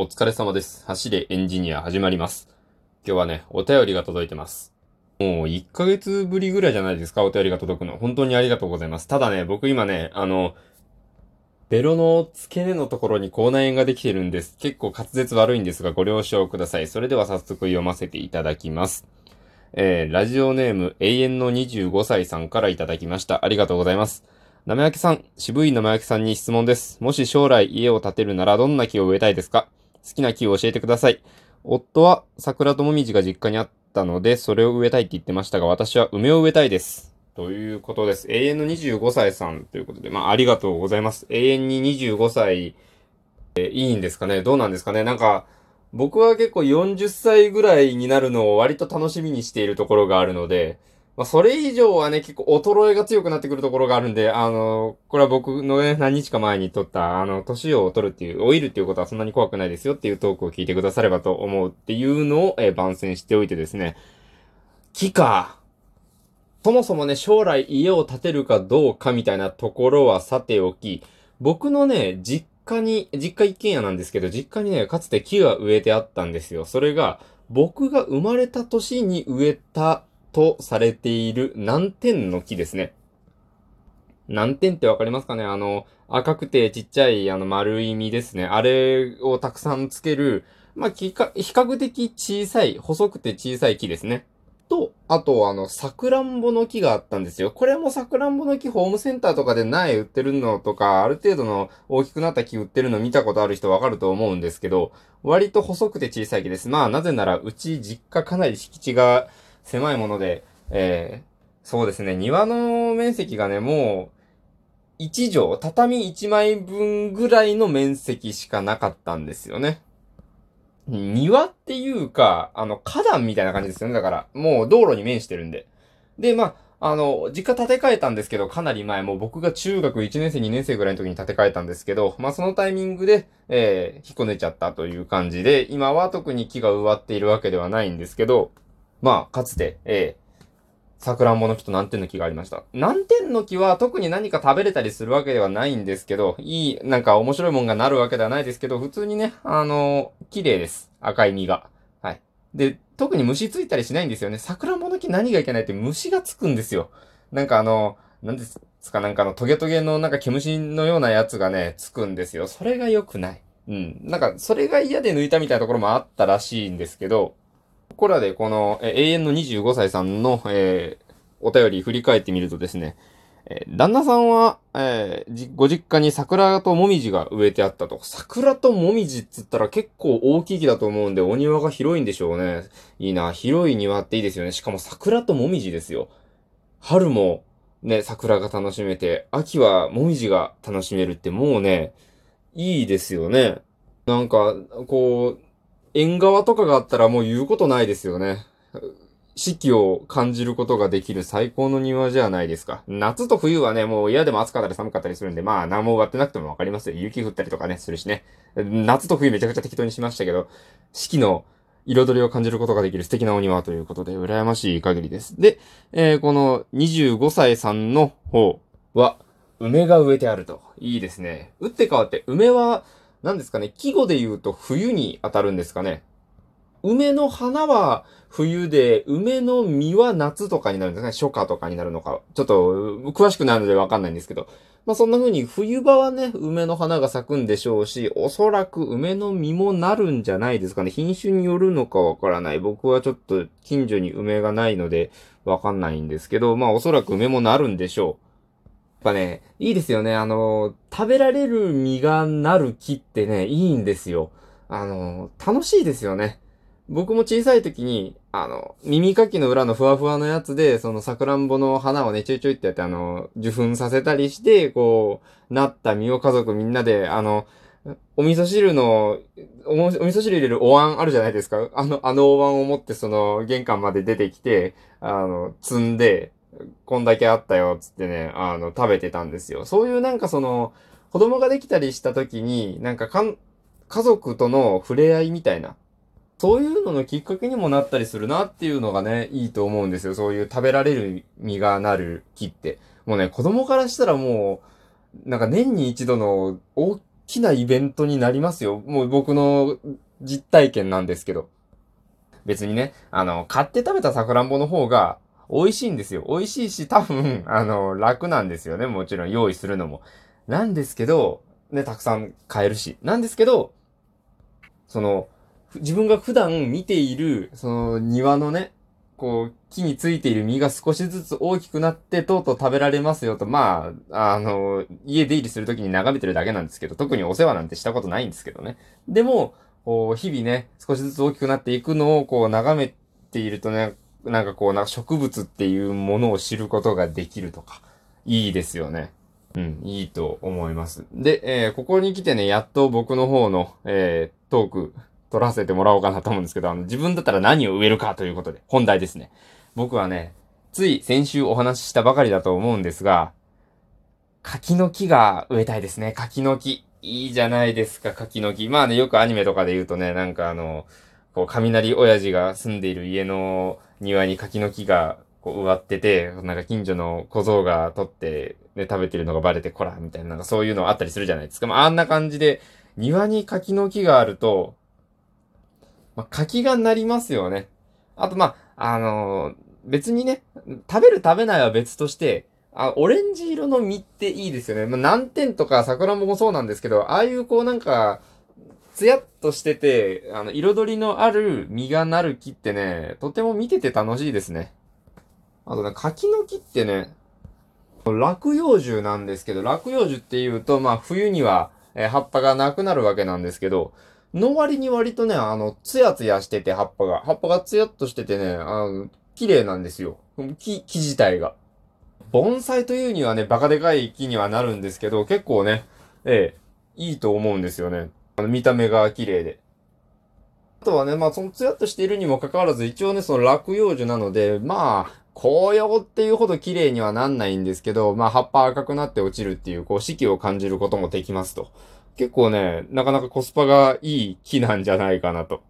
お疲れ様です。走れエンジニア始まります。今日はね、お便りが届いてます。もう1ヶ月ぶりぐらいじゃないですか、お便りが届くの。本当にありがとうございます。ただね、僕今ね、あの、ベロの付け根のところに口内炎ができてるんです。結構滑舌悪いんですが、ご了承ください。それでは早速読ませていただきます。えー、ラジオネーム永遠の25歳さんからいただきました。ありがとうございます。生焼けさん、渋い生焼けさんに質問です。もし将来家を建てるならどんな木を植えたいですか？好きな木を教えてください。夫は桜ともみじが実家にあったので、それを植えたいって言ってましたが、私は梅を植えたいです。ということです。永遠の25歳さんということで、まあ、ありがとうございます。永遠に25歳、えーいいんですかね？どうなんですかね？なんか、僕は結構40歳ぐらいになるのを割と楽しみにしているところがあるので、まあ、それ以上はね、結構衰えが強くなってくるところがあるんで、あの、これは僕のね、何日か前に撮った、あの、年を取るっていう、老いるっていうことはそんなに怖くないですよっていうトークを聞いてくださればと思うっていうのを、えー番宣しておいてですね、木か。そもそもね、将来家を建てるかどうかみたいなところはさておき、僕のね、実家に、実家一軒家なんですけど、実家にね、かつて木が植えてあったんですよ。それが、僕が生まれた年に植えたとされている南天の木ですね。南天ってわかりますかね？あの、赤くてちっちゃいあの丸い実ですね。あれをたくさんつける、まあ、比較的小さい、細くて小さい木ですね。と、あと、あの、さくらんぼの木があったんですよ。これもさくらんぼの木、ホームセンターとかで苗売ってるのとか、ある程度の大きくなった木売ってるの見たことある人わかると思うんですけど、割と細くて小さい木です。まあ、なぜなら、うち実家かなり敷地が狭いもので、えー、そうですね、庭の面積がね、もう、1畳、畳1枚分ぐらいの面積しかなかったんですよね。庭っていうか、あの、花壇みたいな感じですよね。だから、もう道路に面してるんで。で、まあ、あの、実家建て替えたんですけど、かなり前、もう僕が中学1年生、2年生ぐらいの時に建て替えたんですけど、まあそのタイミングで、えー、引っこ抜いちゃったという感じで、今は特に木が植わっているわけではないんですけど、まあ、かつて、えー、桜んぼの木と南天の木がありました。南天の木は特に何か食べれたりするわけではないんですけど、いい、なんか面白いもんがなるわけではないですけど、普通にね、あの綺麗です。赤い実が。はい。で、特に虫ついたりしないんですよね。桜んぼの木何がいけないって虫がつくんですよ。なんかあの、なんですか、なんかあの、トゲトゲのなんか毛虫のようなやつがね、つくんですよ。それが良くない。うん。なんか、それが嫌で抜いたみたいなところもあったらしいんですけど、ここらでこの、え永遠の25歳さんの、えーお便り振り返ってみるとですね、えー旦那さんは、えーご実家に桜ともみじが植えてあったと。桜ともみじっつったら結構大きい木だと思うんで、お庭が広いんでしょうね。いいな、広い庭っていいですよね。しかも桜ともみじですよ。春もね、桜が楽しめて、秋はもみじが楽しめるってもうね、いいですよね。なんか、こう、縁側とかがあったらもう言うことないですよね。四季を感じることができる最高の庭じゃないですか。夏と冬はね、もう嫌でも暑かったり寒かったりするんで、まあ何も植わってなくてもわかりますよ。雪降ったりとかね、するしね。夏と冬めちゃくちゃ適当にしましたけど、四季の彩りを感じることができる素敵なお庭ということで、羨ましい限りです。で、えーこの25歳さんの方は、梅が植えてあると。いいですね。打って変わって、梅は、何ですかね、季語で言うと冬に当たるんですかね。梅の花は冬で、梅の実は夏とかになるんですかね。初夏とかになるのか。ちょっと、詳しくないのでわかんないんですけど。まあそんな風に冬場はね、梅の花が咲くんでしょうし、おそらく梅の実もなるんじゃないですかね。品種によるのかわからない。僕はちょっと近所に梅がないのでわかんないんですけど、まあおそらく梅もなるんでしょう。やっぱね、いいですよね。あの、食べられる実がなる木ってね、いいんですよ。あの、楽しいですよね。僕も小さい時に、あの、耳かきの裏のふわふわのやつで、そのさくらんぼの花をね、ちょいちょいってやって、あの、受粉させたりして、こう、なった実を家族みんなで、あの、お味噌汁の、おお味噌汁入れるお椀あるじゃないですか。あの、あのお椀を持って、その、玄関まで出てきて、あの、積んで、こんだけあったよ、つってね、あの、食べてたんですよ。そういうなんかその、子供ができたりした時に、なんかかん、家族との触れ合いみたいな、そういうののきっかけにもなったりするなっていうのがね、いいと思うんですよ。そういう食べられる実がなる木って。もうね、子供からしたらもう、なんか年に一度の大きなイベントになりますよ。もう僕の実体験なんですけど。別にね、あの、買って食べたさくらんぼの方が美味しいんですよ。美味しいし、多分、あの、楽なんですよね。もちろん用意するのも。なんですけど、ね、たくさん買えるし。なんですけど、その、自分が普段見ている、その庭のね、こう、木についている実が少しずつ大きくなって、とうとう食べられますよと、まあ、あの、家出入りするときに眺めてるだけなんですけど、特にお世話なんてしたことないんですけどね。でも、こう、日々ね、少しずつ大きくなっていくのを、こう、眺めているとね、なんかこう、なんか植物っていうものを知ることができるとか、いいですよね。うん、いいと思います。で、えー、ここに来てね、やっと僕の方の、えー、トーク、取らせてもらおうかなと思うんですけど、あの、自分だったら何を植えるかということで、本題ですね。僕はね、つい先週お話ししたばかりだと思うんですが、柿の木が植えたいですね。柿の木。いいじゃないですか、柿の木。まあね、よくアニメとかで言うとね、なんかあの、こう、雷親父が住んでいる家の庭に柿の木がこう植わってて、なんか近所の小僧が取って、ね、食べてるのがバレてこら、みたいな、なんかそういうのあったりするじゃないですか。まあ、あんな感じで、庭に柿の木があると、まあ、柿がなりますよね。あと、まあ、あのー、別にね、食べる食べないは別として、あ、オレンジ色の実っていいですよね。まあ、難点とか桜もそうなんですけど、ああいうこうなんか、つやっとしてて、あの、彩りのある実がなる木ってね、とても見てて楽しいですね。あとね、柿の木ってね、落葉樹なんですけど、落葉樹って言うと、まあ冬には、え、葉っぱがなくなるわけなんですけど、の割に割とね、あの、ツヤツヤしてて葉っぱが、葉っぱがツヤっとしててね、あの、綺麗なんですよ。木、木自体が。盆栽というにはね、バカでかい木にはなるんですけど、結構ね、ええ、いいと思うんですよね。あの、見た目が綺麗で。あとはね、まあ、そのツヤっとしているにもかかわらず、一応ね、その落葉樹なので、まあ、紅葉っていうほど綺麗にはなんないんですけど、まあ葉っぱ赤くなって落ちるっていう、こう四季を感じることもできますと。結構ね、なかなかコスパがいい木なんじゃないかなと。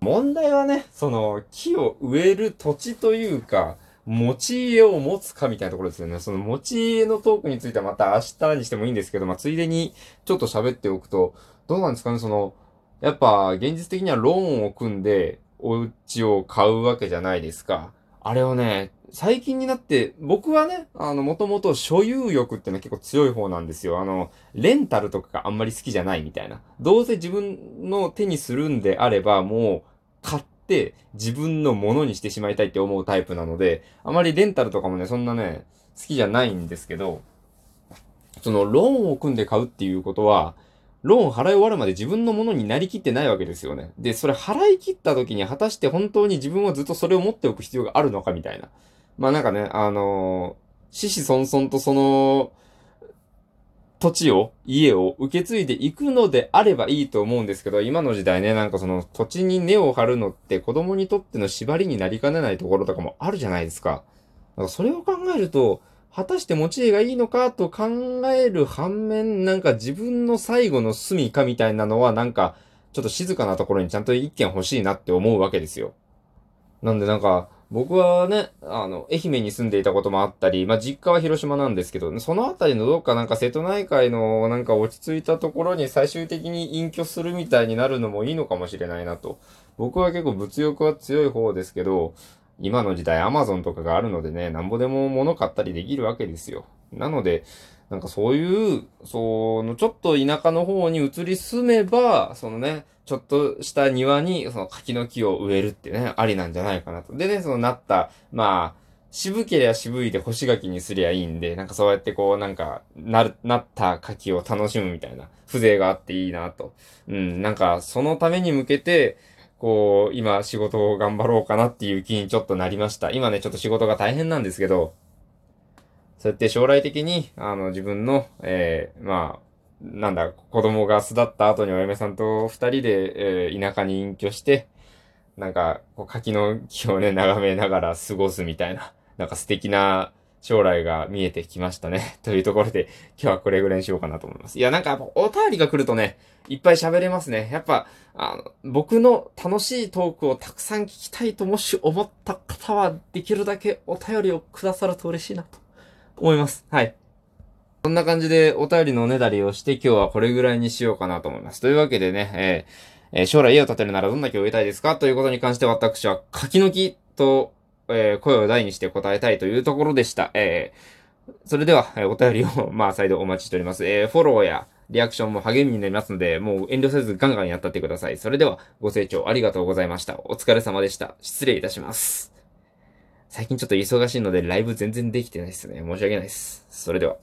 問題はね、その木を植える土地というか、持ち家を持つかみたいなところですよね。その持ち家のトークについてはまた明日にしてもいいんですけど、まあついでにちょっと喋っておくと、どうなんですかね、その、やっぱ現実的にはローンを組んでお家を買うわけじゃないですか。あれをね、最近になって、僕はね、あの、もともと所有欲ってのは結構強い方なんですよ。あの、レンタルとかがあんまり好きじゃないみたいな。どうせ自分の手にするんであれば、もう、買って自分のものにしてしまいたいって思うタイプなので、あまりレンタルとかもね、そんなね、好きじゃないんですけど、その、ローンを組んで買うっていうことは、ローン払い終わるまで自分のものになりきってないわけですよね。で、それ払い切った時に果たして本当に自分はずっとそれを持っておく必要があるのかみたいな。まあなんかね、あのー、死死孫孫とその、土地を、家を受け継いでいくのであればいいと思うんですけど、今の時代ね、なんかその土地に根を張るのって子供にとっての縛りになりかねないところとかもあるじゃないですか。だからそれを考えると、果たして持ち家がいいのかと考える反面、なんか自分の最後の住みかみたいなのはなんか、ちょっと静かなところにちゃんと一軒欲しいなって思うわけですよ。なんでなんか、僕はね、あの、愛媛に住んでいたこともあったり、まあ、実家は広島なんですけど、そのあたりのどっかなんか瀬戸内海のなんか落ち着いたところに最終的に隠居するみたいになるのもいいのかもしれないなと。僕は結構物欲は強い方ですけど、今の時代アマゾンとかがあるのでね、なんぼでも物買ったりできるわけですよ。なので、なんかそういう、その、ちょっと田舎の方に移り住めば、そのね、ちょっとした庭に、その柿の木を植えるってね、ありなんじゃないかなと。でね、そのなった、まあ、渋けりゃ渋いで干し柿にすりゃいいんで、なんかそうやってこう、なんか、な、なった柿を楽しむみたいな、風情があっていいなと。うん、なんか、そのために向けて、こう、今仕事を頑張ろうかなっていう気にちょっとなりました。今ね、ちょっと仕事が大変なんですけど、そうやって将来的に、あの、自分の、えー、まあ、なんだ、子供が巣立った後にお嫁さんと二人で、えー、田舎に隠居して、なんか、こう柿の木をね、眺めながら過ごすみたいな、なんか素敵な将来が見えてきましたね。というところで、今日はこれぐらいにしようかなと思います。いや、なんかやっぱお便りが来るとね、いっぱい喋れますね。やっぱ、あの、僕の楽しいトークをたくさん聞きたいともし思った方は、できるだけお便りをくださると嬉しいなと思います。はい。そんな感じでお便りのおねだりをして今日はこれぐらいにしようかなと思います。というわけでね、えーえー、将来家を建てるならどんな木を植えたいですか？ということに関して私は柿の木と、えー、声を大にして答えたいというところでした。えー、それでは、え、お便りを、まあ、再度お待ちしております。えー、フォローや、リアクションも励みになりますので、もう遠慮せずガンガンやったってください。それでは、ご清聴ありがとうございました。お疲れ様でした。失礼いたします。最近ちょっと忙しいのでライブ全然できてないですね。申し訳ないです。それでは。